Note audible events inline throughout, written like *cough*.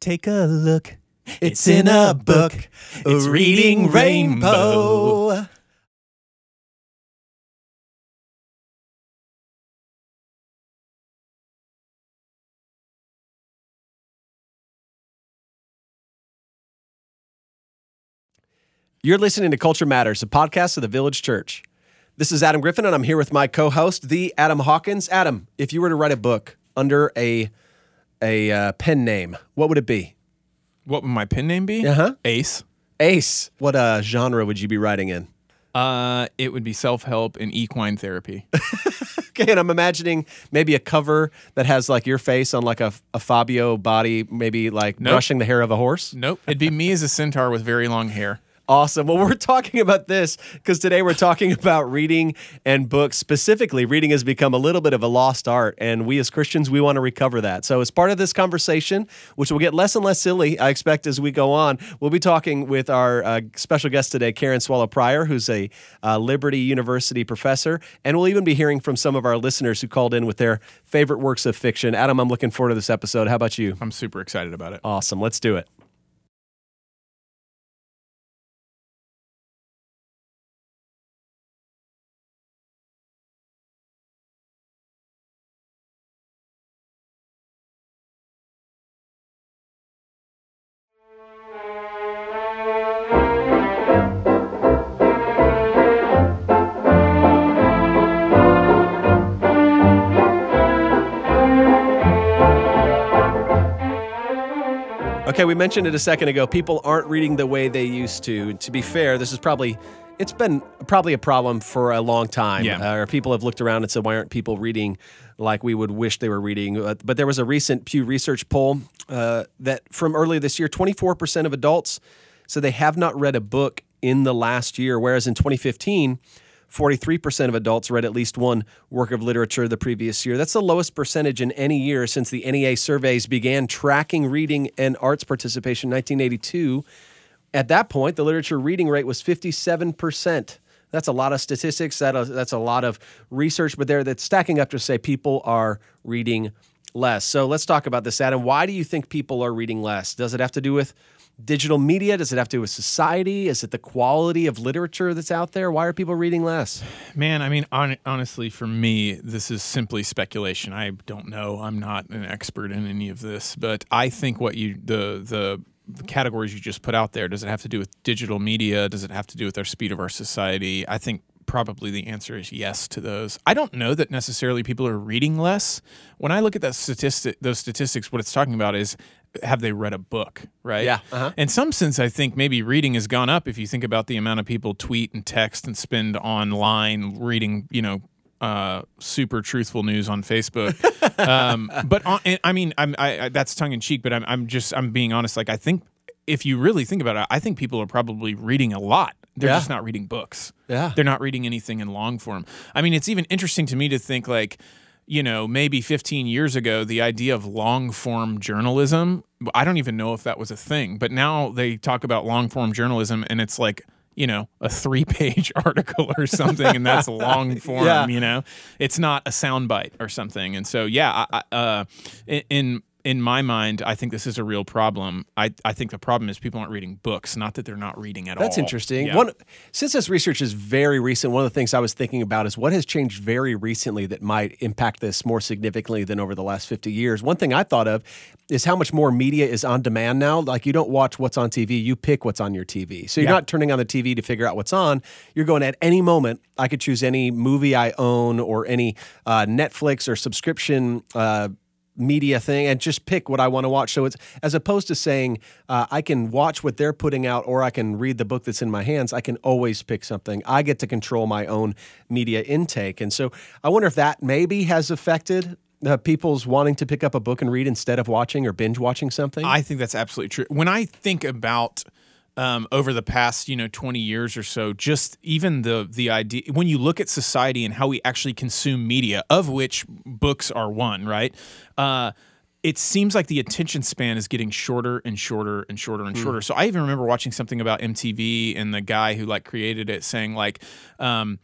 Take a look. It's in a book. It's reading rainbow. You're listening to Culture Matters, a podcast of the Village Church. This is Adam Griffin, and I'm here with my co-host, the Adam Hawkins. Adam, if you were to write a book under a a uh, pen name, what would it be? What would my pen name be? Uh-huh. Ace. Ace. What uh, genre would you be writing in? Uh, it would be self help and equine therapy. *laughs* Okay, and I'm imagining maybe a cover that has like your face on like a, a Fabio body, maybe like Nope. brushing the hair of a horse. nope. It'd be me as a centaur with very long hair. Awesome. Well, we're talking about this because today we're talking *laughs* about reading and books. Specifically, reading has become a little bit of a lost art, and we as Christians, we want to recover that. So, as part of this conversation, which will get less and less silly, I expect, as we go on, we'll be talking with our uh, special guest today, Karen Swallow Pryor, who's a uh, Liberty University professor. And we'll even be hearing from some of our listeners who called in with their favorite works of fiction. Adam, I'm looking forward to this episode. How about you? I'm super excited about it. Awesome. Let's do it. Okay, we mentioned it a second ago. People aren't reading the way they used to. To be fair, this is probably it's been probably a problem for a long time. Yeah. Uh, or people have looked around and said, "Why aren't people reading like we would wish they were reading?" Uh, but there was a recent Pew Research poll uh, that from earlier this year, 24% of adults said they have not read a book in the last year, whereas in 2015. 43% of adults read at least one work of literature the previous year. That's the lowest percentage in any year since the NEA surveys began tracking reading and arts participation in 1982. At that point, the literature reading rate was 57%. That's a lot of statistics. That, uh, that's a lot of research, but there that's stacking up to say people are reading less. So let's talk about this, Adam. Why do you think people are reading less? Does it have to do with digital media? Does it have to do with society? Is it the quality of literature that's out there? Why are people reading less? Man, I mean, hon- honestly, for me, this is simply speculation. I don't know. I'm not an expert in any of this, but I think what you the the categories you just put out there does it have to do with digital media? Does it have to do with our speed of our society? I think probably the answer is yes to those. I don't know that necessarily people are reading less. When I look at that statistic, those statistics, what it's talking about is have they read a book, right? Yeah, uh-huh. In some sense, I think maybe reading has gone up if you think about the amount of people tweet and text and spend online reading, you know, uh, super truthful news on Facebook. *laughs* um, but on, I mean, I'm, I, I, that's tongue in cheek, but I'm, I'm just I'm being honest. Like I think if you really think about it, I think people are probably reading a lot. They're Yeah. just not reading books. Yeah. They're not reading anything in long form. I mean, it's even interesting to me to think like, you know, maybe 15 years ago, the idea of long form journalism, I don't even know if that was a thing, but now they talk about long form journalism and it's like, you know, a three page *laughs* article or something, and that's long *laughs* form, Yeah. you know, it's not a soundbite or something. And so, yeah, I, I, uh, in- in, my mind, I think this is a real problem. I, I think the problem is people aren't reading books, not that they're not reading at all. That's interesting. Yeah. One, since this research is very recent, one of the things I was thinking about is what has changed very recently that might impact this more significantly than over the last 50 years. One thing I thought of is how much more media is on demand now. Like you don't watch what's on TV, you pick what's on your TV. So you're Yeah. not turning on the TV to figure out what's on. You're going at any moment. I could choose any movie I own or any uh, Netflix or subscription. Uh, media thing and just pick what I want to watch. So it's as opposed to saying uh, I can watch what they're putting out or I can read the book that's in my hands. I can always pick something. I get to control my own media intake, and so I wonder if that maybe has affected. Uh, people's wanting to pick up a book and read instead of watching or binge watching something. I think that's absolutely true. When I think about um, over the past, you know, 20 years or so, just even the the idea when you look at society and how we actually consume media, of which books are one, right? Uh, it seems like the attention span is getting shorter and shorter and shorter and shorter. So I even remember watching something about MTV and the guy who like created it saying like um,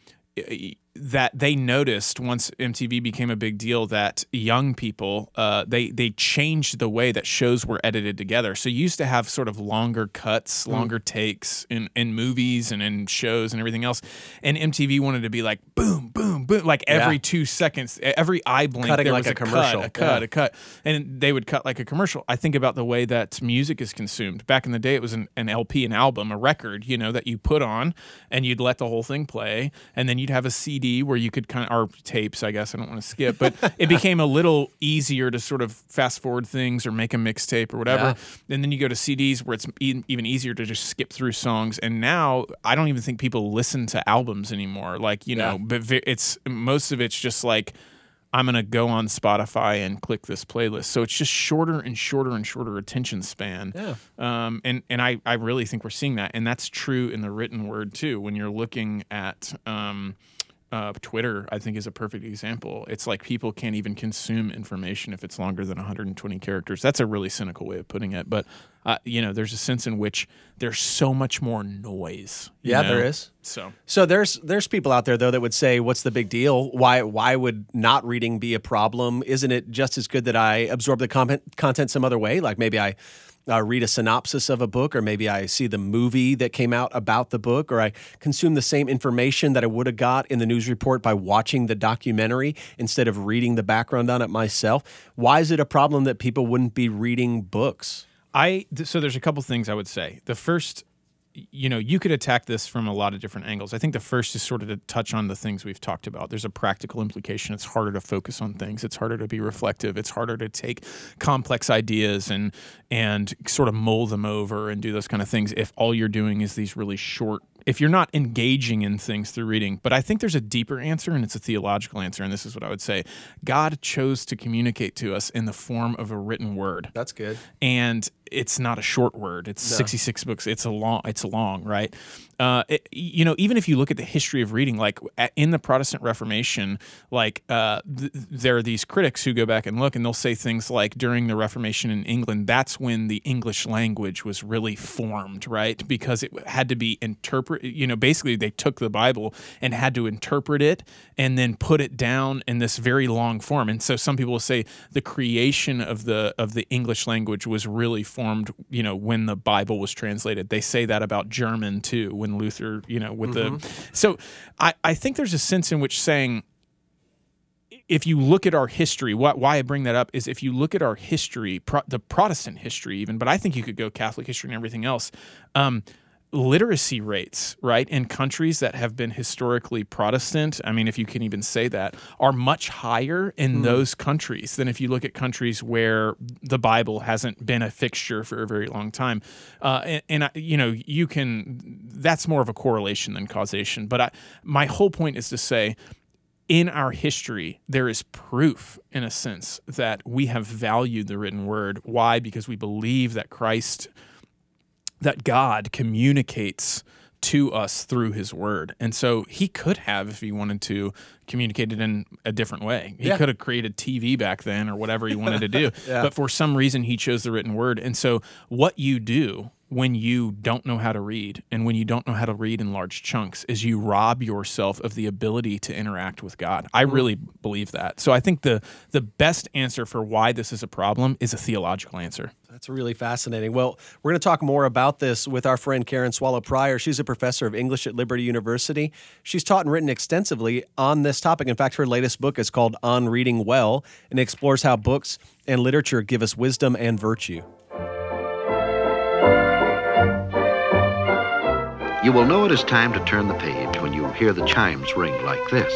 that they noticed once MTV became a big deal that young people uh, they they changed the way that shows were edited together. So you used to have sort of longer cuts, Mm. longer takes in in movies and in shows and everything else. And MTV wanted to be like boom, boom, boom, like every Yeah. two seconds, every eye blink, Cutting there like was a commercial. cut, a cut, Yeah. a cut, and they would cut like a commercial. I think about the way that music is consumed. Back in the day, it was an, an LP, an album, a record, you know, that you put on and you'd let the whole thing play, and then you'd have a CD where you could kind of, or tapes, I guess. I don't want to skip, but it *laughs* became a little easier to sort of fast forward things or make a mixtape or whatever. And then you go to CDs where it's e- even easier to just skip through songs. And now I don't even think people listen to albums anymore. Like, you Yeah. know, but it's most of it's just like, I'm going to go on Spotify and click this playlist. So it's just shorter and shorter and shorter attention span. Yeah. Um, and and I, I really think we're seeing that. And that's true in the written word too. When you're looking at um, uh, Twitter, I think is a perfect example. It's like people can't even consume information if it's longer than 120 characters. That's a really cynical way of putting it. But, uh, you know, there's a sense in which there's so much more noise. Yeah, know? there is. So So there's there's people out there though that would say, "What's the big deal? Why why would not reading be a problem? Isn't it just as good that I absorb the content content some other way? Like maybe I uh, read a synopsis of a book, or maybe I see the movie that came out about the book, or I consume the same information that I would have got in the news report by watching the documentary instead of reading the background on it myself. Why is it a problem that people wouldn't be reading books? I so there's a couple things I would say. The first, you know, you could attack this from a lot of different angles. I think the first is sort of to touch on the things we've talked about. There's a practical implication. It's harder to focus on things. It's harder to be reflective. It's harder to take complex ideas and and sort of mull them over and do those kind of things if all you're doing is these really short if you're not engaging in things through reading. But I think there's a deeper answer, and it's a theological answer. And this is what I would say God chose to communicate to us in the form of a written word That's good. and it's not a short word. It's 66 books. It's a long. It's long, right? Uh, it- you know, even if you look at the history of reading, like a- in the Protestant Reformation, like uh, th- there are these critics who go back and look, and they'll say things like, during the Reformation in England, that's when the English language was really formed, right? Because it had to be interpret. You know, basically they took the Bible and had to interpret it and then put it down in this very long form. And so some people will say the creation of the of the English language was really formed, you know, when the Bible was translated. They say that about German too, when Luther, you know, with the so I, I think there's a sense in which saying if you look at our history, what, why I bring that up is if you look at our history, pro, the Protestant history, even, but I think you could go Catholic history and everything else. Um, literacy rates, right, in countries that have been historically Protestant, I mean, if you can even say that, are much higher in those countries than if you look at countries where the Bible hasn't been a fixture for a very long time. Uh, and, and I, you know, you can, that's more of a correlation than causation. But I, my whole point is to say, in our history, there is proof, in a sense, that we have valued the written word. Why? Because we believe that Christ, that God communicates to us through his word. And so he could have, if he wanted to, communicate it in a different way. He Yeah. could have created TV back then or whatever he wanted to do. *laughs* Yeah. But for some reason, he chose the written word. And so what you do when you don't know how to read and when you don't know how to read in large chunks is you rob yourself of the ability to interact with God. I mm-hmm. really believe that. So I think the the best answer for why this is a problem is a theological answer. That's really fascinating. Well, we're going to talk more about this with our friend Karen Swallow Pryor. She's a professor of English at Liberty University. She's taught and written extensively on this topic. In fact, her latest book is called On Reading Well and explores how books and literature give us wisdom and virtue. You will know it is time to turn the page when you hear the chimes ring like this.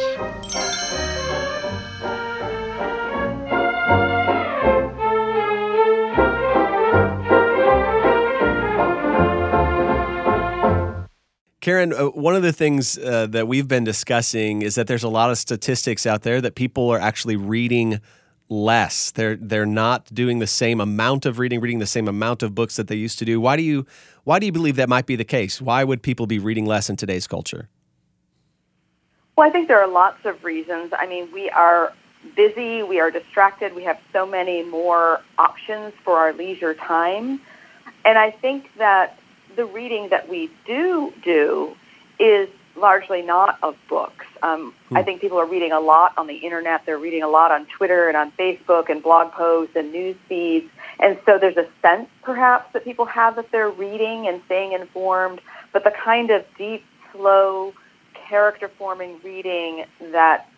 Karen, uh, one of the things uh, that we've been discussing is that there's a lot of statistics out there that people are actually reading less. They're they're not doing the same amount of reading, reading the same amount of books that they used to do. Why do you why do you believe that might be the case? Why would people be reading less in today's culture? Well, I think there are lots of reasons. I mean, we are busy, we are distracted, we have so many more options for our leisure time. And I think that the reading that we do do is largely not of books. Um, I think people are reading a lot on the internet. They're reading a lot on Twitter and on Facebook and blog posts and news feeds. And so there's a sense, perhaps, that people have that they're reading and staying informed. But the kind of deep, slow, character forming reading that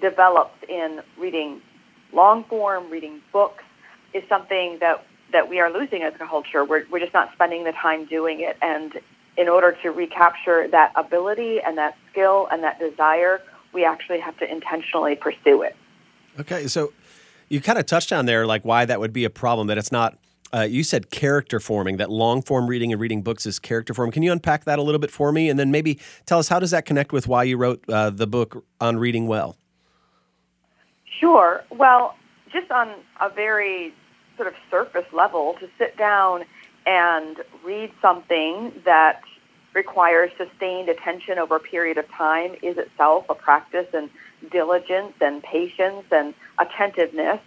develops in reading long form, reading books, is something that, that we are losing as a culture. We're, we're just not spending the time doing it. And in order to recapture that ability and that skill and that desire, we actually have to intentionally pursue it. Okay, so you kind of touched on there, like why that would be a problem. That it's not. Uh, you said character forming. That long form reading and reading books is character forming. Can you unpack that a little bit for me, and then maybe tell us how does that connect with why you wrote uh, the book on reading well? Sure. Well, just on a very sort of surface level, to sit down and read something that requires sustained attention over a period of time is itself a practice in diligence and patience and attentiveness.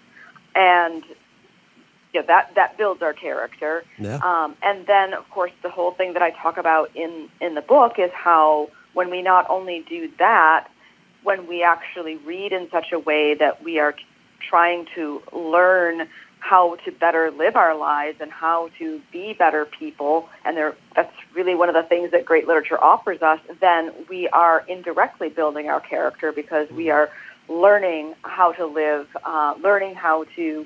And you know, that, that builds our character. Yeah. Um, and then, of course, the whole thing that I talk about in, in the book is how when we not only do that, when we actually read in such a way that we are trying to learn how to better live our lives and how to be better people, and that's really one of the things that great literature offers us, then we are indirectly building our character because we are learning how to live, uh, learning how to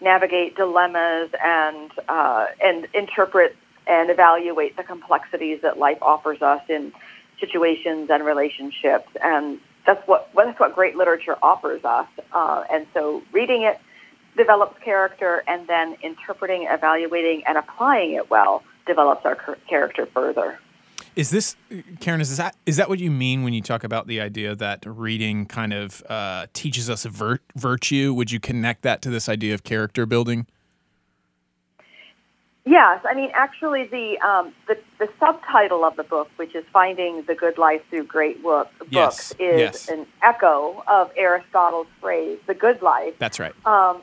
navigate dilemmas and uh, and interpret and evaluate the complexities that life offers us in situations and relationships, and that's what that's what great literature offers us. Uh, and so, reading it develops character, and then interpreting, evaluating, and applying it well develops our character further. Is this, Karen? Is that is that what you mean when you talk about the idea that reading kind of uh, teaches us vir- virtue? Would you connect that to this idea of character building? Yes, I mean actually the um, the, the subtitle of the book, which is "Finding the Good Life Through Great Books," yes. is yes. an echo of Aristotle's phrase "the good life." That's right. Um,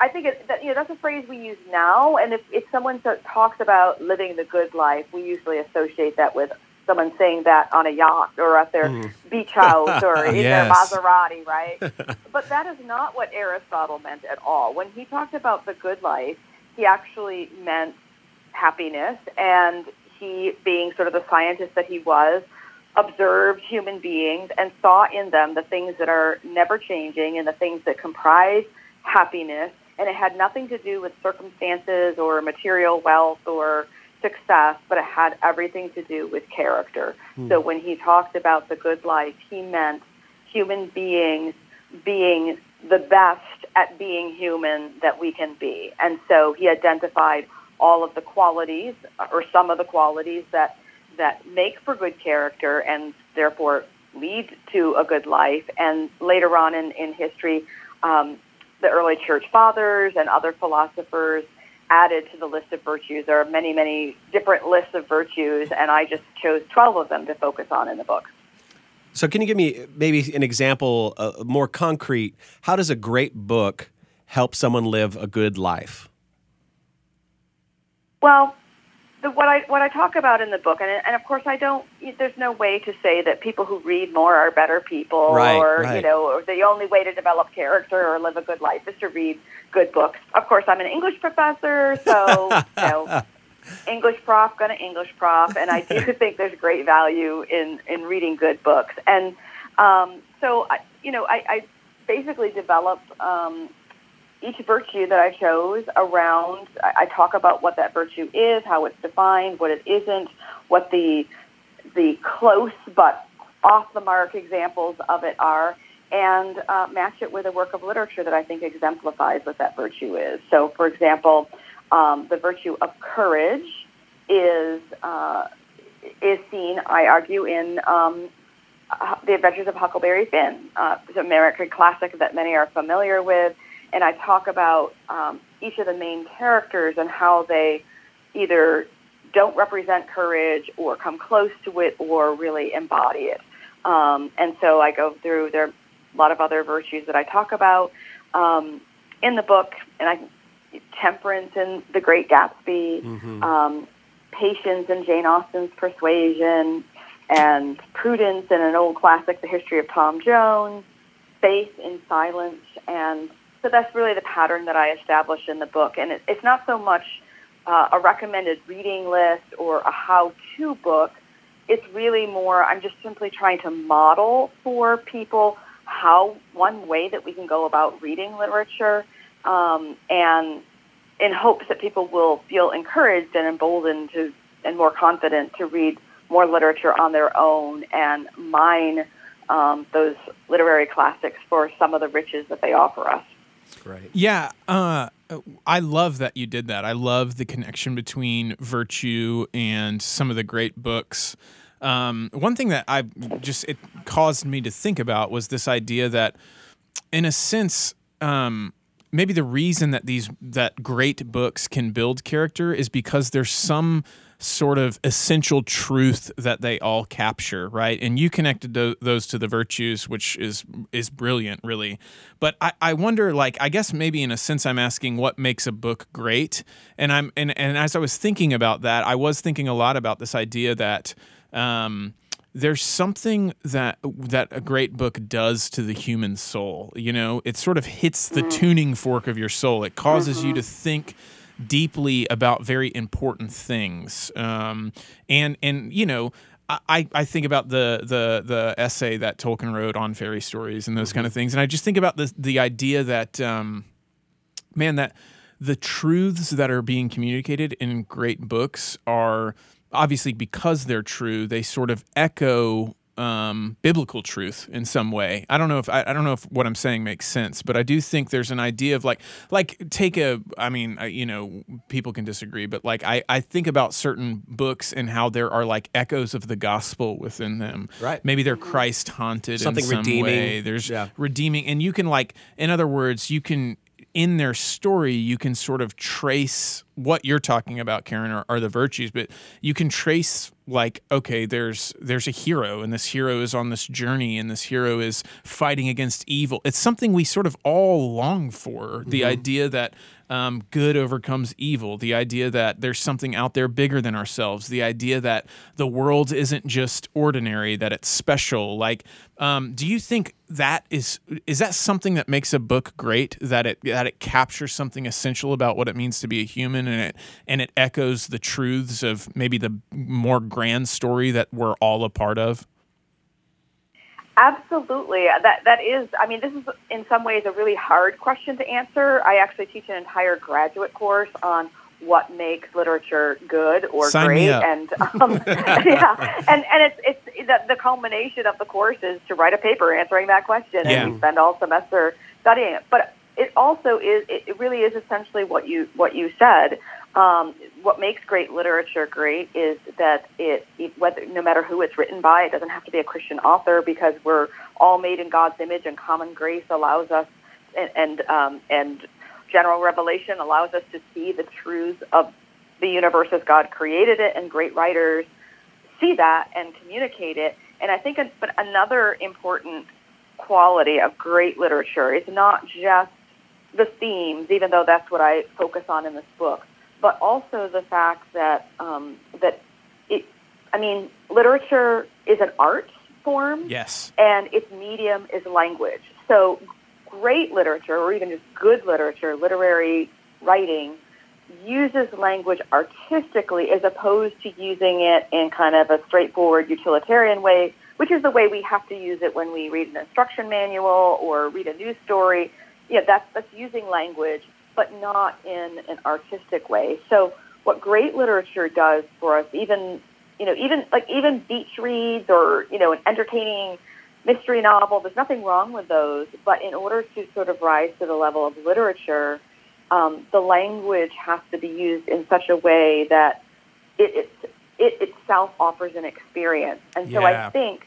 I think it, that, you know that's a phrase we use now, and if, if someone talks about living the good life, we usually associate that with someone saying that on a yacht or at their mm. beach house or *laughs* in yes. their Maserati, right? *laughs* but that is not what Aristotle meant at all. When he talked about the good life, he actually meant happiness, and he, being sort of the scientist that he was, observed human beings and saw in them the things that are never changing and the things that comprise happiness and it had nothing to do with circumstances or material wealth or success, but it had everything to do with character. Hmm. So when he talked about the good life, he meant human beings being the best at being human that we can be. And so he identified all of the qualities or some of the qualities that that make for good character and therefore lead to a good life. And later on in, in history, um, the early church fathers and other philosophers added to the list of virtues. There are many, many different lists of virtues, and I just chose 12 of them to focus on in the book. So, can you give me maybe an example, uh, more concrete? How does a great book help someone live a good life? Well, the, what I what I talk about in the book, and and of course I don't. There's no way to say that people who read more are better people, right, or right. you know, or the only way to develop character or live a good life is to read good books. Of course, I'm an English professor, so you know, *laughs* English prof, gonna English prof, and I do *laughs* think there's great value in in reading good books. And um, so, I, you know, I, I basically developed um, each virtue that I chose around, I talk about what that virtue is, how it's defined, what it isn't, what the the close but off the mark examples of it are, and uh, match it with a work of literature that I think exemplifies what that virtue is. So, for example, um, the virtue of courage is uh, is seen, I argue, in um, the Adventures of Huckleberry Finn. Uh, it's an American classic that many are familiar with and I talk about um, each of the main characters and how they either don't represent courage or come close to it or really embody it. Um, and so I go through there are a lot of other virtues that I talk about um, in the book, and I temperance in The Great Gatsby, mm-hmm. um, patience in Jane Austen's Persuasion, and prudence in an old classic, The History of Tom Jones, faith in silence, and so that's really the pattern that I established in the book. And it, it's not so much uh, a recommended reading list or a how-to book. It's really more, I'm just simply trying to model for people how one way that we can go about reading literature um, and in hopes that people will feel encouraged and emboldened to and more confident to read more literature on their own and mine um, those literary classics for some of the riches that they offer us. Great. Yeah, uh, I love that you did that. I love the connection between virtue and some of the great books. Um, one thing that I just it caused me to think about was this idea that, in a sense, um, maybe the reason that these that great books can build character is because there's some sort of essential truth that they all capture, right? And you connected those to the virtues, which is is brilliant, really. But I, I wonder, like, I guess maybe in a sense, I'm asking what makes a book great. And I'm and and as I was thinking about that, I was thinking a lot about this idea that. Um, there's something that that a great book does to the human soul. You know, it sort of hits the mm. tuning fork of your soul. It causes mm-hmm. you to think deeply about very important things. Um, and and you know, I, I think about the the the essay that Tolkien wrote on fairy stories and those mm-hmm. kind of things, and I just think about the the idea that um, man that the truths that are being communicated in great books are obviously because they're true, they sort of echo um, biblical truth in some way. I don't know if I, I, don't know if what I'm saying makes sense, but I do think there's an idea of like like take a I mean I, you know people can disagree, but like I I think about certain books and how there are like echoes of the gospel within them. Right. Maybe they're Christ haunted something in some redeeming. way. There's yeah. redeeming, and you can like in other words you can in their story, you can sort of trace what you're talking about, Karen, are, are, the virtues, but you can trace like, okay, there's there's a hero, and this hero is on this journey, and this hero is fighting against evil. It's something we sort of all long for. The mm-hmm. idea that um, good overcomes evil, the idea that there's something out there bigger than ourselves, the idea that the world isn't just ordinary, that it's special. Like, um, do you think that is is that something that makes a book great? That it that it captures something essential about what it means to be a human, and it and it echoes the truths of maybe the more grand story that we're all a part of. Absolutely. That that is I mean this is in some ways a really hard question to answer. I actually teach an entire graduate course on what makes literature good or Sign great and um, *laughs* yeah and and it's it's the, the culmination of the course is to write a paper answering that question yeah. and we spend all semester studying it. But it also is it really is essentially what you what you said um, what makes great literature great is that it, it, whether no matter who it's written by, it doesn't have to be a Christian author because we're all made in God's image, and common grace allows us, and and, um, and general revelation allows us to see the truths of the universe as God created it, and great writers see that and communicate it. And I think, but another important quality of great literature is not just the themes, even though that's what I focus on in this book but also the fact that um, that it, I mean, literature is an art form. Yes. And its medium is language. So great literature, or even just good literature, literary writing, uses language artistically as opposed to using it in kind of a straightforward utilitarian way, which is the way we have to use it when we read an instruction manual or read a news story. Yeah, that's that's using language but not in an artistic way. So what great literature does for us, even you know, even like even beach reads or you know, an entertaining mystery novel, there's nothing wrong with those. But in order to sort of rise to the level of literature, um, the language has to be used in such a way that it, it, it itself offers an experience. And so yeah. I think,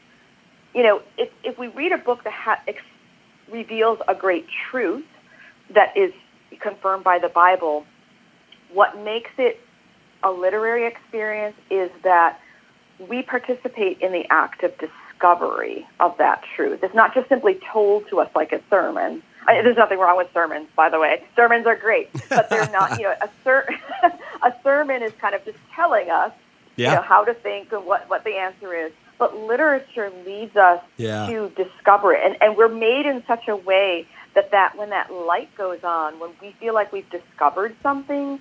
you know, if, if we read a book that ha- ex- reveals a great truth that is confirmed by the Bible, what makes it a literary experience is that we participate in the act of discovery of that truth. It's not just simply told to us like a sermon. I, there's nothing wrong with sermons, by the way. Sermons are great, but they're not. You know, a ser- *laughs* a sermon is kind of just telling us, yeah. you know, how to think and what what the answer is. but literature leads us Yeah. to discover it. And, and we're made in such a way that, that when that light goes on, when we feel like we've discovered something,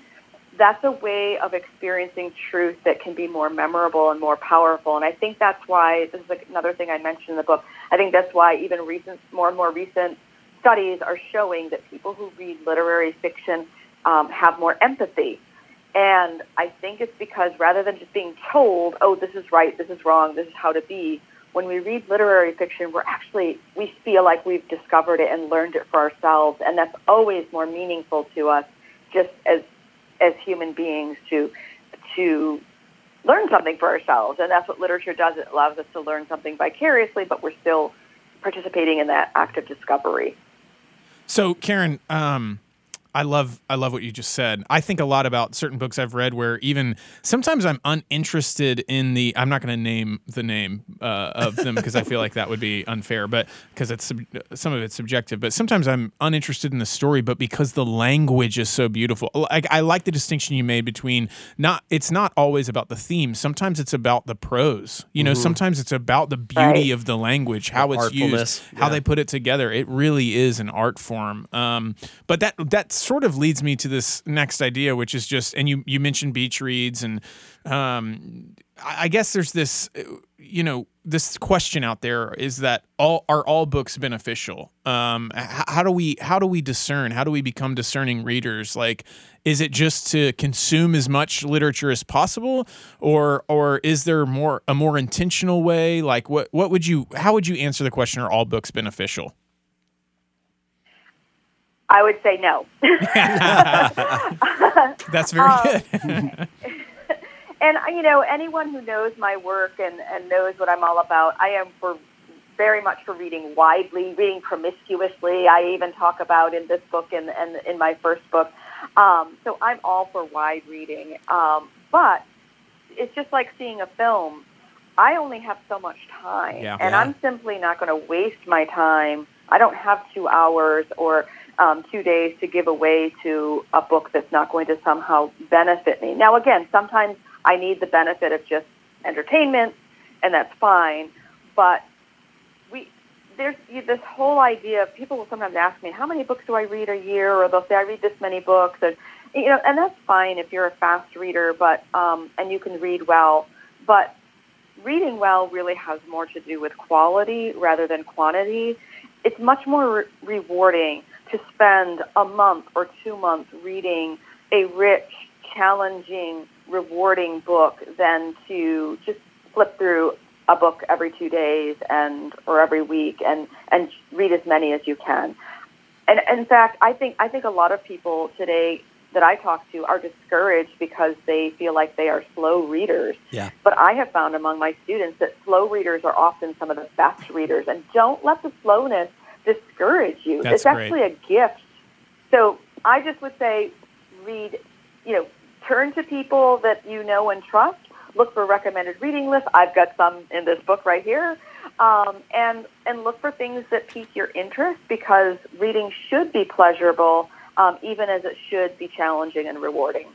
that's a way of experiencing truth that can be more memorable and more powerful. And I think that's why this is like another thing I mentioned in the book. I think that's why even recent, more and more recent studies are showing that people who read literary fiction um, have more empathy. And I think it's because rather than just being told, oh, this is right, this is wrong, this is how to be, when we read literary fiction, we're actually, we feel like we've discovered it and learned it for ourselves. And that's always more meaningful to us just as, as human beings to, to learn something for ourselves. And that's what literature does. It allows us to learn something vicariously, but we're still participating in that act of discovery. So, Karen, um, I love I love what you just said. I think a lot about certain books I've read where even sometimes I'm uninterested in the. I'm not going to name the name uh, of them because I feel like that would be unfair, but because it's sub- some of it's subjective. But sometimes I'm uninterested in the story, but because the language is so beautiful. Like I like the distinction you made between not. It's not always about the theme. Sometimes it's about the prose. You know, sometimes it's about the beauty Right. of the language, how it's artfulness, used, how they put it together. It really is an art form. Um, but that that sort of leads me to this next idea, which is just, and you you mentioned beach reads, and um, I guess there's this, you know, this question out there is that all are all books beneficial? Um, how do we how do we discern? How do we become discerning readers? Like, is it just to consume as much literature as possible, or or is there more a more intentional way? Like, what what would you how would you answer the question? Are all books beneficial? I would say no. *laughs* That's very Um, good. *laughs* and you know, anyone who knows my work and, and knows what I'm all about, I am for very much for reading widely, reading promiscuously. I even talk about in this book and, and in my first book. Um, so I'm all for wide reading. Um, but it's just like seeing a film. I only have so much time, Yeah. and Yeah. I'm simply not going to waste my time. I don't have two hours or um, two days to give away to a book that's not going to somehow benefit me. Now, again, sometimes I need the benefit of just entertainment, and that's fine. But we there's this whole idea of people will sometimes ask me, how many books do I read a year? Or they'll say, I read this many books. And, you know, and that's fine if you're a fast reader, but um, and you can read well. But reading well really has more to do with quality rather than quantity. It's much more re- rewarding to spend a month or two months reading a rich, challenging, rewarding book than to just flip through a book every two days and or every week and and read as many as you can. And in fact, I think I think a lot of people today that I talk to are discouraged because they feel like they are slow readers. Yeah. But I have found among my students that slow readers are often some of the best readers. And don't let the slowness discourage you. That's it's great. actually a gift. So I just would say read, you know, turn to people that you know and trust. Look for recommended reading lists. I've got some in this book right here. Um, and, and look for things that pique your interest because reading should be pleasurable, um, even as it should be challenging and rewarding.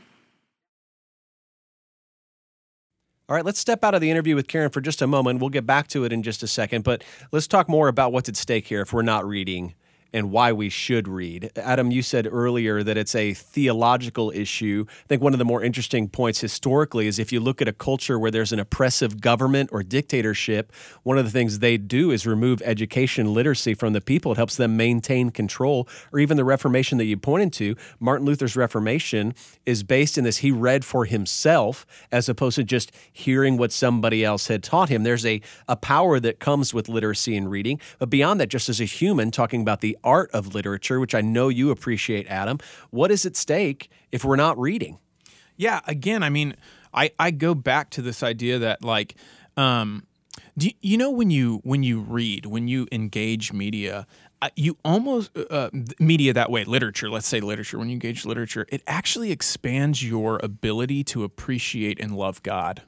All right, let's step out of the interview with Karen for just a moment. We'll get back to it in just a second, but let's talk more about what's at stake here if we're not reading and why we should read. Adam, you said earlier that it's a theological issue. I think one of the more interesting points historically is if you look at a culture where there's an oppressive government or dictatorship, one of the things they do is remove education literacy from the people. It helps them maintain control. Or even the Reformation that you pointed to, Martin Luther's Reformation is based in this he read for himself as opposed to just hearing what somebody else had taught him. There's a, a power that comes with literacy and reading. But beyond that, just as a human, talking about the art of literature, which I know you appreciate, Adam, what is at stake if we're not reading? Yeah, again, I mean, I I go back to this idea that like um do you, you know when you when you read, when you engage media, uh, you almost uh, media that way, literature, let's say literature, when you engage literature, it actually expands your ability to appreciate and love God.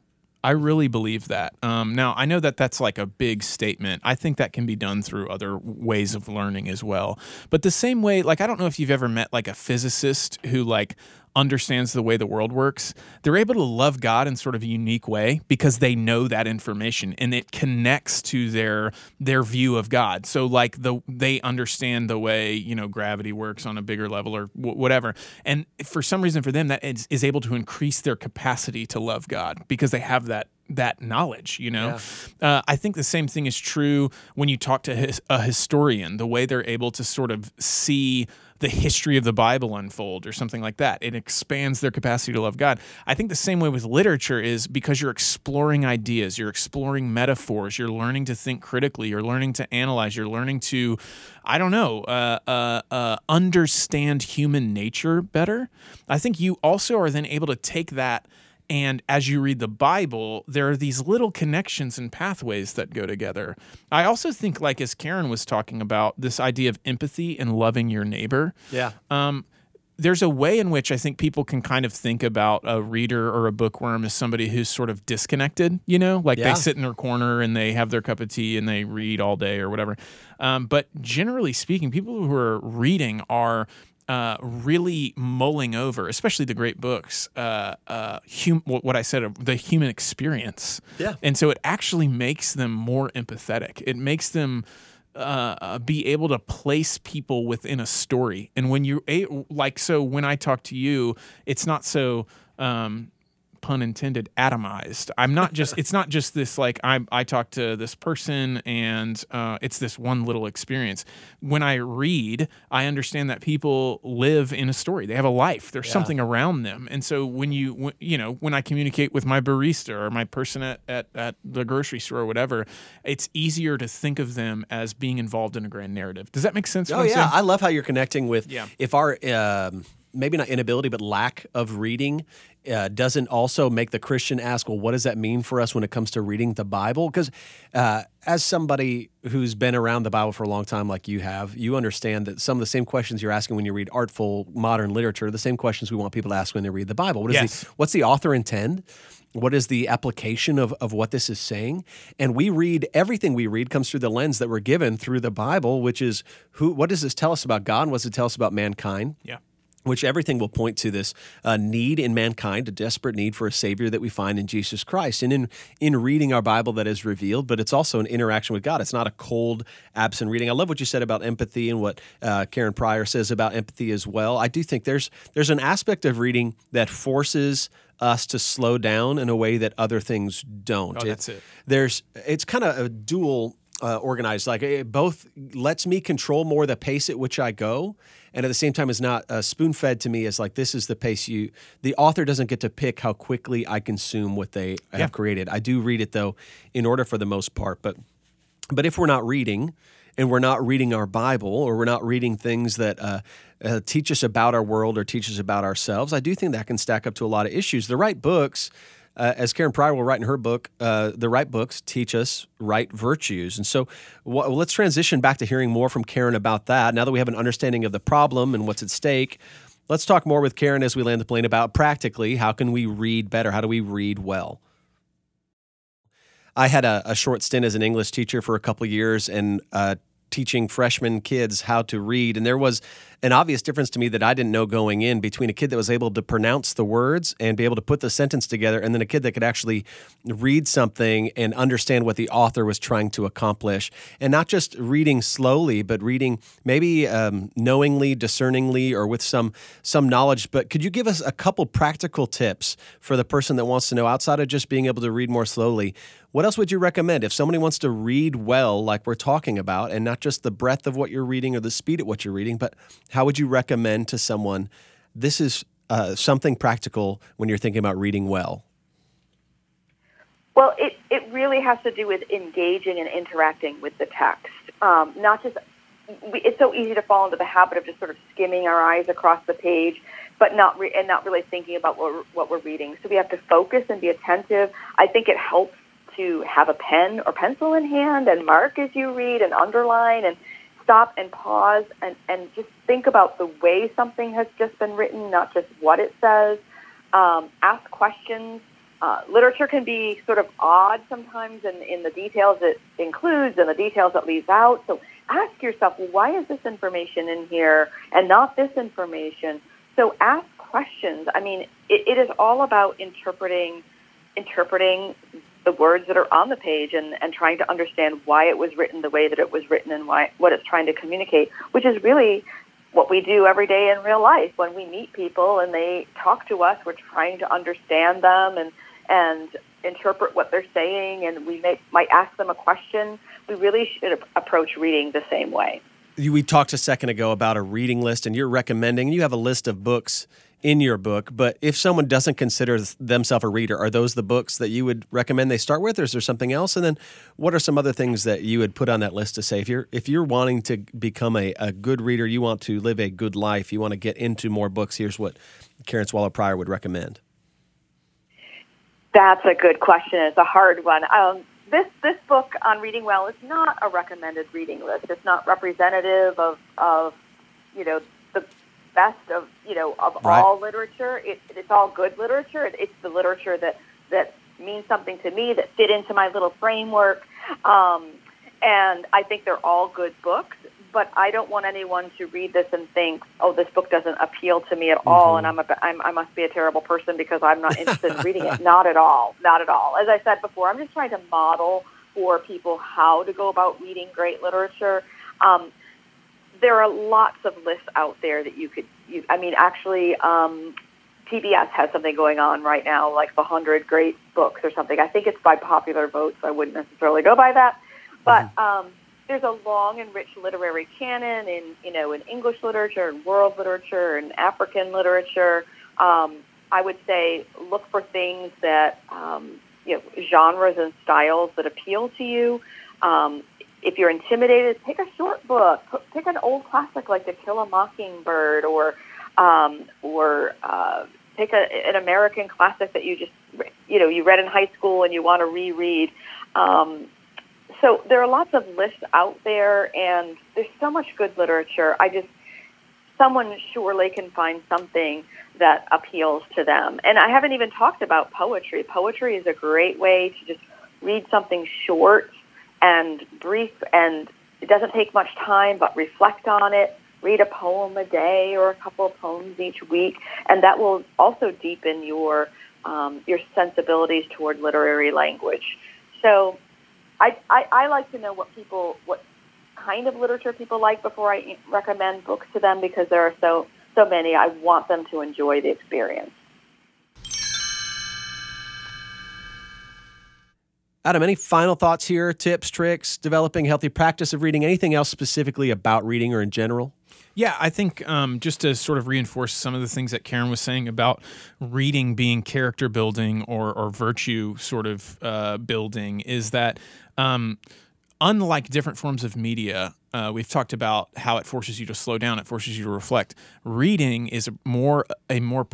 I really believe that. Um, now, I know that that's like a big statement. I think that can be done through other ways of learning as well. But the same way, like, I don't know if you've ever met like a physicist who, like, understands the way the world works, they're able to love God in sort of a unique way because they know that information and it connects to their their view of God. So like the they understand the way you know gravity works on a bigger level or w- whatever, and for some reason for them that is, is able to increase their capacity to love God because they have that that knowledge you know yeah. uh, i think the same thing is true when you talk to his, a historian the way they're able to sort of see the history of the bible unfold or something like that. It expands their capacity to love god. I think the same way with literature is because you're exploring ideas you're exploring metaphors you're learning to think critically you're learning to analyze you're learning to i don't know uh, uh, uh understand human nature better. I think you also are then able to take that and as you read the Bible, there are these little connections and pathways that go together. I also think, like as Karen was talking about, this idea of empathy and loving your neighbor. Yeah. Um, there's a way in which I think people can kind of think about a reader or a bookworm as somebody who's sort of disconnected, you know, like yeah. they sit in their corner and they have their cup of tea and they read all day or whatever. Um, but generally speaking, people who are reading are uh, really mulling over, especially the great books, uh, uh, hum- what I said, the human experience. Yeah. And so it actually makes them more empathetic. It makes them uh, uh, be able to place people within a story. And when you, like, so when I talk to you, it's not so, um, pun intended, atomized. I'm not just. it's not just this like I I talk to this person and uh, it's this one little experience. When I read, I understand that people live in a story. They have a life. There's yeah. something around them. And so when you when, you know when I communicate with my barista or my person at, at at the grocery store or whatever, it's easier to think of them as being involved in a grand narrative. Does that make sense? Oh yeah, saying? I love how you're connecting with. Yeah. If our um, maybe not inability, but lack of reading uh, doesn't also make the Christian ask, well, what does that mean for us when it comes to reading the Bible? Because uh, as somebody who's been around the Bible for a long time, like you have, you understand that some of the same questions you're asking when you read artful modern literature, the same questions we want people to ask when they read the Bible. What is yes. the, what's the author intend? What is the application of, of what this is saying? And we read everything we read comes through the lens that we're given through the Bible, which is who what does this tell us about God? What does it tell us about mankind? Yeah which everything will point to this uh, need in mankind, a desperate need for a Savior that we find in Jesus Christ. And in, in reading our Bible, that is revealed, but it's also an interaction with God. It's not a cold, absent reading. I love what you said about empathy and what uh, Karen Pryor says about empathy as well. I do think there's there's an aspect of reading that forces us to slow down in a way that other things don't. Oh, that's it. it. There's it's kind of a dual uh, organized. Like it both lets me control more the pace at which I go, and at the same time is not uh, spoon fed to me as like this is the pace you. The author doesn't get to pick how quickly I consume what they yeah. have created. I do read it though, in order for the most part. But but if we're not reading, and we're not reading our Bible, or we're not reading things that uh, uh, teach us about our world or teach us about ourselves, I do think that can stack up to a lot of issues. The right books uh, as Karen Pryor will write in her book, uh, the right books teach us right virtues. And so let's transition back to hearing more from Karen about that. Now that we have an understanding of the problem and what's at stake, let's talk more with Karen as we land the plane about practically how can we read better? How do we read well? I had a, a short stint as an English teacher for a couple years and uh, teaching freshman kids how to read. And there was an obvious difference to me that I didn't know going in between a kid that was able to pronounce the words and be able to put the sentence together, and then a kid that could actually read something and understand what the author was trying to accomplish. And not just reading slowly, but reading maybe um, knowingly, discerningly, or with some some knowledge. But could you give us a couple practical tips for the person that wants to know outside of just being able to read more slowly? What else would you recommend if somebody wants to read well, like we're talking about, and not just the breadth of what you're reading or the speed at what you're reading, but how would you recommend to someone this is uh, something practical when you're thinking about reading well? Well, it, it really has to do with engaging and interacting with the text. Um, not just, we, it's so easy to fall into the habit of just sort of skimming our eyes across the page, but not re- and not really thinking about what what we're reading. So we have to focus and be attentive. I think it helps to have a pen or pencil in hand and mark as you read and underline and stop and pause and, and just think about the way something has just been written, not just what it says. Um, ask questions. Uh, literature can be sort of odd sometimes in, in the details it includes and the details it leaves out. So ask yourself, why is this information in here and not this information? So ask questions. I mean, it, it is all about interpreting interpreting the words that are on the page and, and trying to understand why it was written the way that it was written and why what it's trying to communicate, which is really what we do every day in real life. When we meet people and they talk to us, we're trying to understand them and and interpret what they're saying, and we may, might ask them a question. We really should approach reading the same way. We talked a second ago about a reading list, and you're recommending. You have a list of books in your book, but if someone doesn't consider themselves a reader, are those the books that you would recommend they start with, or is there something else? And then, what are some other things that you would put on that list to say if you're if you're wanting to become a, a good reader, you want to live a good life, you want to get into more books? Here's what Karen Swallow Prior would recommend. That's a good question. It's a hard one. Um, this this book on reading well is not a recommended reading list. It's not representative of of you know best of you know of right. all literature. It, it's all good literature. It's the literature that that means something to me that fit into my little framework. Um, and I think they're all good books. But I don't want anyone to read this and think, "Oh, this book doesn't appeal to me at mm-hmm. all," and I'm, a, I'm I must be a terrible person because I'm not interested in reading it. *laughs* Not at all. Not at all. As I said before, I'm just trying to model for people how to go about reading great literature. Um, there are lots of lists out there that you could. You, I mean, actually, um, PBS has something going on right now, like the hundred great books or something. I think it's by popular vote, so I wouldn't necessarily go by that. But mm-hmm. um, there's a long and rich literary canon in you know in English literature and world literature and African literature. Um, I would say look for things that um, you know genres and styles that appeal to you. Um, if you're intimidated, pick a short book. Pick an old classic like To Kill a Mockingbird, or um, or uh, pick a, an American classic that you just you know you read in high school and you want to reread. Um, so there are lots of lists out there, and there's so much good literature. I just someone surely can find something that appeals to them. And I haven't even talked about poetry. Poetry is a great way to just read something short and brief and it doesn't take much time, but reflect on it. Read a poem a day or a couple of poems each week, and that will also deepen your um, your sensibilities toward literary language. So, I, I, I like to know what people what kind of literature people like before I recommend books to them because there are so so many. I want them to enjoy the experience. Adam, any final thoughts here? Tips, tricks, developing healthy practice of reading? Anything else specifically about reading or in general? Yeah, I think um, just to sort of reinforce some of the things that Karen was saying about reading being character building or, or virtue sort of uh, building is that um, unlike different forms of media, uh, we've talked about how it forces you to slow down, it forces you to reflect. Reading is more a more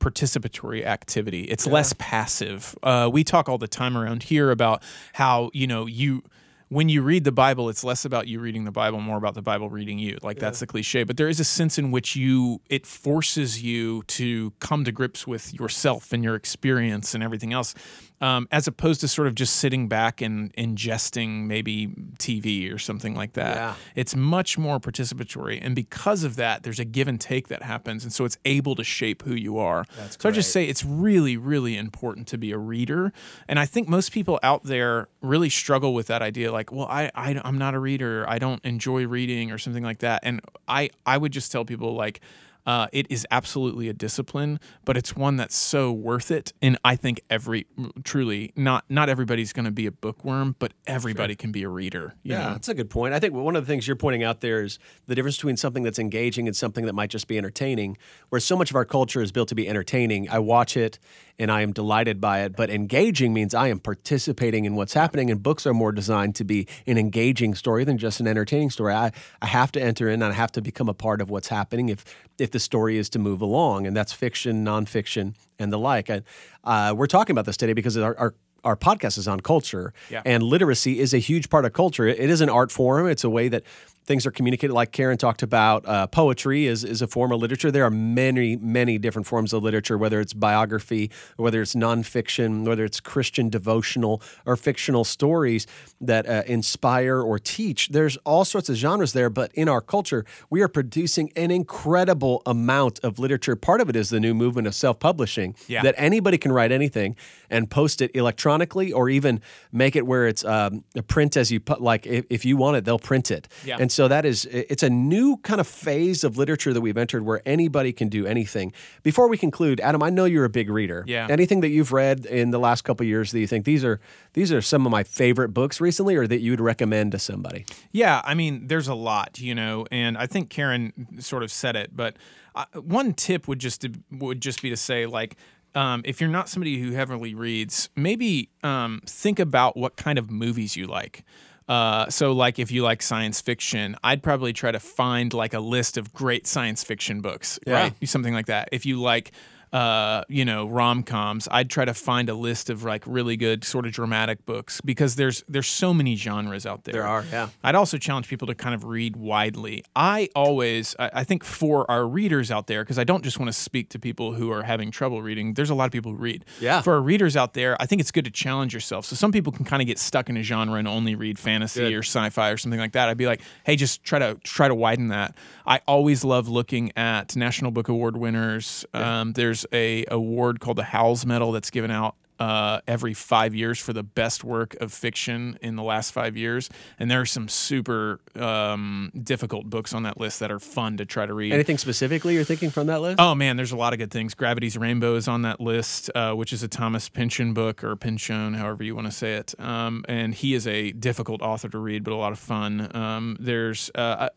participatory activity. It's yeah. less passive. Uh, we talk all the time around here about how you know you when you read the Bible, it's less about you reading the Bible, more about the Bible reading you. Like yeah. that's the cliche. But there is a sense in which you it forces you to come to grips with yourself and your experience and everything else um, as opposed to sort of just sitting back and ingesting maybe TV or something like that. Yeah. It's much more participatory. And because of that, there's a give and take that happens. And so it's able to shape who you are. That's so great. I just say it's really, really important to be a reader. And I think most people out there really struggle with that idea like, well, I, I, I'm not a reader. I don't enjoy reading or something like that. And I, I would just tell people like, uh, it is absolutely a discipline, but it's one that's so worth it. And I think every truly not not everybody's going to be a bookworm, but everybody sure. can be a reader. yeah, know? that's a good point. I think one of the things you're pointing out there is the difference between something that's engaging and something that might just be entertaining. Where so much of our culture is built to be entertaining. I watch it and I am delighted by it. But engaging means I am participating in what's happening, and books are more designed to be an engaging story than just an entertaining story. I, I have to enter in and I have to become a part of what's happening if if the story is to move along, and that's fiction, nonfiction, and the like. And uh, we're talking about this today because our, our our podcast is on culture, yeah. and literacy is a huge part of culture. It is an art form. It's a way that things are communicated. Like Karen talked about, uh, poetry is is a form of literature. There are many many different forms of literature, whether it's biography, whether it's nonfiction, whether it's Christian devotional or fictional stories that uh, inspire or teach. There's all sorts of genres there, but in our culture, we are producing an incredible amount of literature. Part of it is the new movement of self publishing Yeah. that anybody can write anything and post it electronically or even make it where it's um, a print as you put like if, if you want it they'll print it Yeah. and so that is it's a new kind of phase of literature that we've entered where anybody can do anything before we conclude adam i know you're a big reader Yeah. anything that you've read in the last couple of years that you think these are these are some of my favorite books recently or that you would recommend to somebody Yeah, I mean, there's a lot, you know, and I think Karen sort of said it, but uh, one tip would just to, would just be to say like. Um, if you're not somebody who heavily reads, maybe um, think about what kind of movies you like. Uh, so, like, if you like science fiction, I'd probably try to find like a list of great science fiction books, Yeah. right? Something like that. If you like, uh, you know, rom coms, I'd try to find a list of like really good sort of dramatic books because there's there's so many genres out there. There are, yeah. I'd also challenge people to kind of read widely. I always, I I think for our readers out there, because I don't just want to speak to people who are having trouble reading. There's a lot of people who read. Yeah. For our readers out there, I think it's good to challenge yourself. So some people can kind of get stuck in a genre and only read fantasy Good. or sci-fi or something like that. I'd be like, hey, just try to try to widen that. I always love looking at National Book Award winners. Um, there's a award called the Howells Medal that's given out uh, every five years for the best work of fiction in the last five years. And there are some super um, difficult books on that list that are fun to try to read. anything specifically you're thinking from that list Oh man, there's a lot of good things. Gravity's Rainbow is on that list, uh, which is a Thomas Pynchon book or Pynchon, however you want to say it. Um, and he is a difficult author to read, but a lot of fun. Um, there's uh,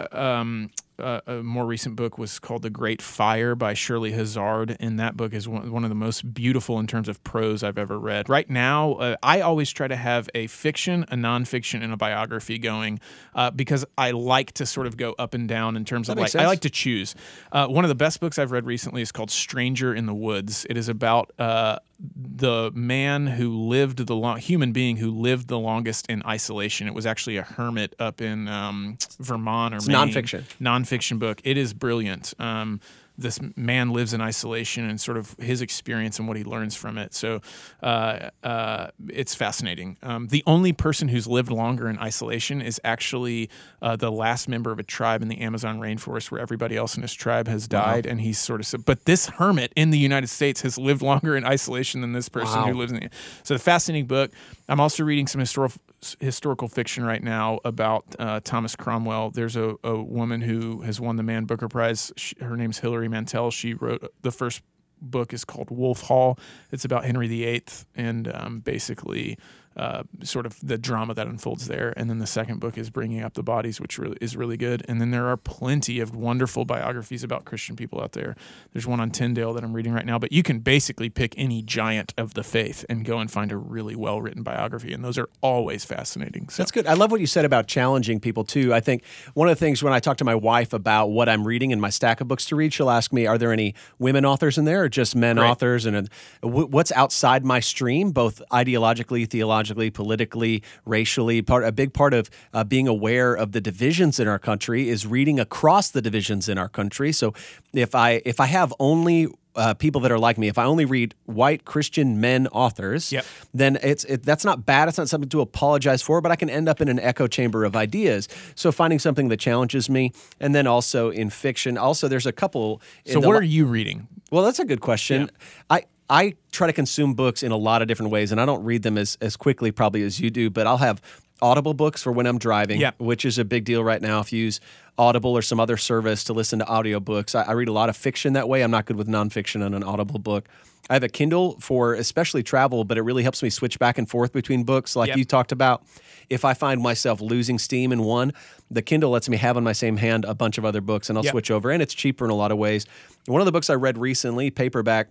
uh, a more recent book was called The Great Fire by Shirley Hazzard, and that book is one, one of the most beautiful in terms of prose I've ever read. Right now, uh, I always try to have a fiction, a nonfiction, and a biography going uh, because I like to sort of go up and down in terms of like makes I like to choose. Uh, one of the best books I've read recently is called Stranger in the Woods. It is about uh, the man who lived the long human being who lived the longest in isolation. It was actually a hermit up in um, Vermont or It's Maine. nonfiction. Nonfiction book. It is brilliant. Um, this man lives in isolation and sort of his experience and what he learns from it. So uh, uh, it's fascinating. Um, the only person who's lived longer in isolation is actually uh, the last member of a tribe in the Amazon rainforest where everybody else in his tribe has died. And he's sort of, but this hermit in the United States has lived longer in isolation than this person Wow. who lives in the. So the fascinating book. I'm also reading some historical historical fiction right now about uh, Thomas Cromwell. There's a, a woman who has won the Man Booker Prize. She, her name's Hilary Mantel. She wrote the first book is called Wolf Hall. It's about Henry VIII and um, basically uh, sort of the drama that unfolds there. And then the second book is Bringing Up the Bodies, which really is really good. And then there are plenty of wonderful biographies about Christian people out there. There's one on Tyndale that I'm reading right now, but you can basically pick any giant of the faith and go and find a really well written biography. And those are always fascinating. So That's good. I love what you said about challenging people too. I think one of the things when I talk to my wife about what I'm reading in my stack of books to read, she'll ask me, "Are there any women authors in there, or just men Right. authors?" And uh, wh- what's outside my stream, both ideologically, theologically, politically, racially. Part a big part of uh, being aware of the divisions in our country is reading across the divisions in our country. So if I if I have only uh, people that are like me, if I only read white Christian men authors, Yep. then it's it, that's not bad. It's not something to apologize for, but I can end up in an echo chamber of ideas. So finding something that challenges me, and then also in fiction, also there's a couple. So what are you reading? well, that's a good question. I I try to consume books in a lot of different ways, and I don't read them as as quickly probably as you do, but I'll have Audible books for when I'm driving, Yeah. which is a big deal right now. If you use Audible or some other service to listen to audiobooks, I, I read a lot of fiction that way. I'm not good with nonfiction on an Audible book. I have a Kindle for especially travel, but it really helps me switch back and forth between books, like Yep. you talked about. If I find myself losing steam in one, the Kindle lets me have on my same hand a bunch of other books, and I'll Yep. switch over. And it's cheaper in a lot of ways. One of the books I read recently, paperback,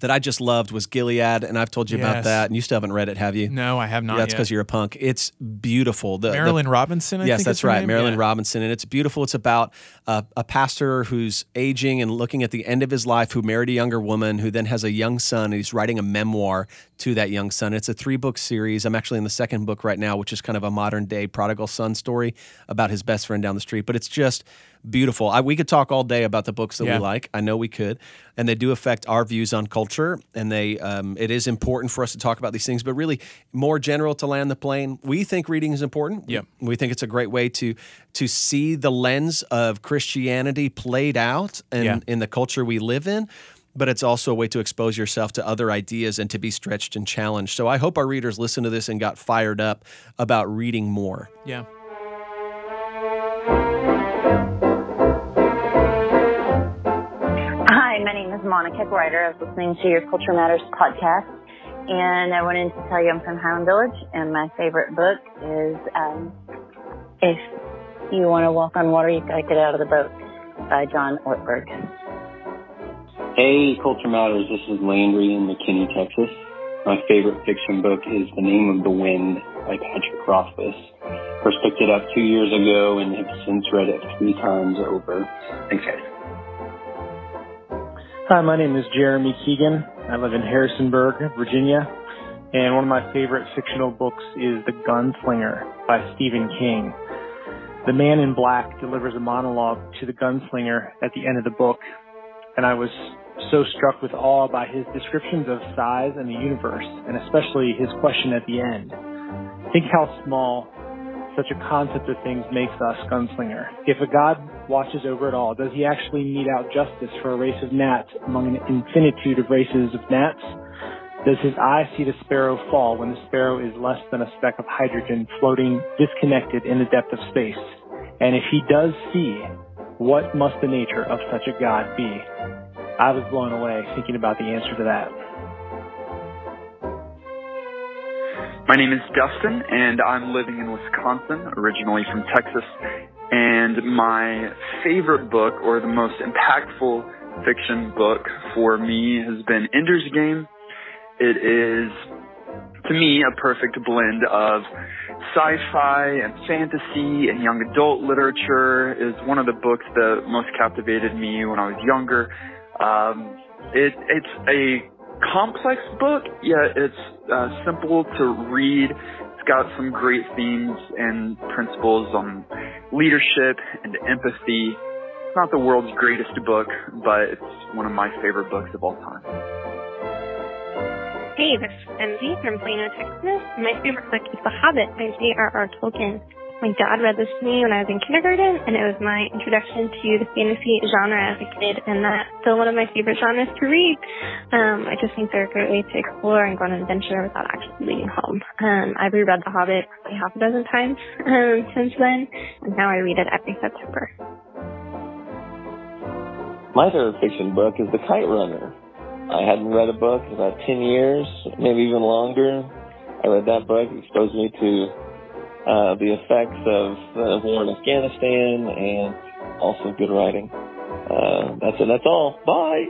that I just loved was Gilead, and I've told you about that, and you still haven't read it, have you? No, I have not Yeah, that's because you're a punk. It's beautiful. The, the- Marilynne Robinson. I yes, that's right, name? Marilynne Yeah. Robinson, and it's beautiful. It's about uh, a pastor who's aging and looking at the end of his life, who married a younger woman, who then has a young son, and he's writing a memoir to that young son. It's a three book series. I'm actually in the second book right now, which is kind of a modern day prodigal son story about his best friend down the street. But it's just beautiful. I, we could talk all day about the books that Yeah. we like. I know we could, and they do affect our views on culture. And they, um, it is important for us to talk about these things. But really, more general to land the plane, we think reading is important. Yeah, We think it's a great way to to see the lens of Christianity played out in, Yeah. in the culture we live in. But it's also a way to expose yourself to other ideas and to be stretched and challenged. So I hope our readers listen to this and got fired up about reading more. Yeah. Monica Grider. I was listening to your Culture Matters podcast, and I wanted to tell you I'm from Highland Village, and my favorite book is um, If You Want to Walk on Water, You've Gotta Get Out of the Boat by John Ortberg. Hey, Culture Matters. This is Landry in McKinney, Texas. My favorite fiction book is The Name of the Wind by Patrick Rothfuss. First picked it up two years ago and have since read it three times over. Thanks, guys. Hi, my name is Jeremy Keegan. I live in Harrisonburg, Virginia, and one of my favorite fictional books is The Gunslinger by Stephen King. The man in black delivers a monologue to the gunslinger at the end of the book, and I was so struck with awe by his descriptions of size and the universe, and especially his question at the end. Think how small such a concept of things makes us gunslinger. If a god watches over it all, does he actually mete out justice for a race of gnats among an infinitude of races of gnats? Does his eye see the sparrow fall when the sparrow is less than a speck of hydrogen floating disconnected in the depth of space? And if he does see, what must the nature of such a God be? I was blown away thinking about the answer to that. My name is Dustin, and I'm living in Wisconsin, originally from Texas. And my favorite book, or the most impactful fiction book for me, has been Ender's Game. It is, to me, a perfect blend of sci-fi and fantasy and young adult literature. Is one of the books that most captivated me when I was younger. Um, it, it's a complex book, yet it's uh, simple to read. Got some great themes and principles on leadership and empathy. It's not the world's greatest book, but it's one of my favorite books of all time. Hey, this is Envy from Plano, Texas. My favorite book is The Hobbit by J.R.R. Tolkien. My dad read this to me when I was in kindergarten, and it was my introduction to the fantasy genre as a kid, and that's still one of my favorite genres to read. Um, I just think they're a great way to explore and go on an adventure without actually leaving home. Um, I've reread The Hobbit probably half a dozen times um, since then, and now I read it every September. My favorite fiction book is The Kite Runner. I hadn't read a book in about 10 years, maybe even longer. I read that book, it exposed me to uh, the effects of the war in Afghanistan and also good writing. Uh, that's it, that's all. Bye!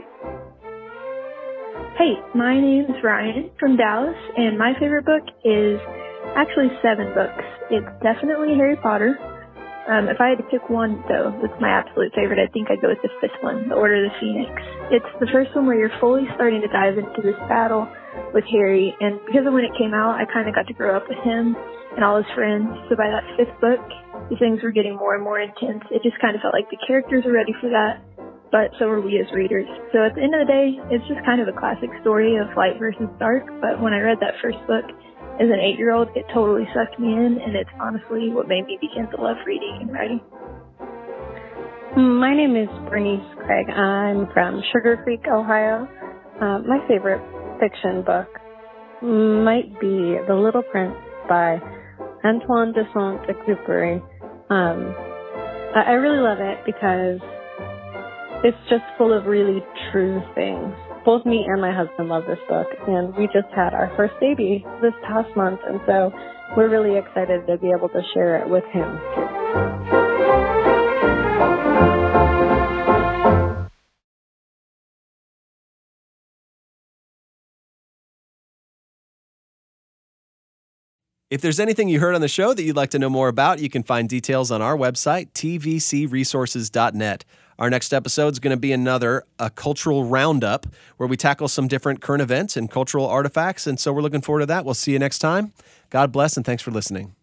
Hey, my name is Ryan from Dallas, and my favorite book is actually seven books. It's definitely Harry Potter. Um, if I had to pick one, though, that's my absolute favorite, I think I'd go with the fifth one, The Order of the Phoenix. It's the first one where you're fully starting to dive into this battle with Harry, and because of when it came out, I kind of got to grow up with him and all his friends. So by that fifth book, the things were getting more and more intense. It just kind of felt like the characters were ready for that, but so were we as readers. So at the end of the day, it's just kind of a classic story of light versus dark. But when I read that first book as an eight-year-old, it totally sucked me in, and it's honestly what made me begin to love reading and writing. My name is Bernice Craig. I'm from Sugar Creek, Ohio. Uh, my favorite fiction book might be The Little Prince by Antoine de Saint-Exupéry. Um, I I really love it because it's just full of really true things. Both me and my husband love this book, and we just had our first baby this past month, and so we're really excited to be able to share it with him If there's anything you heard on the show that you'd like to know more about, you can find details on our website, tvcresources.net. Our next episode is going to be another a cultural roundup where we tackle some different current events and cultural artifacts. And so we're looking forward to that. We'll see you next time. God bless and thanks for listening.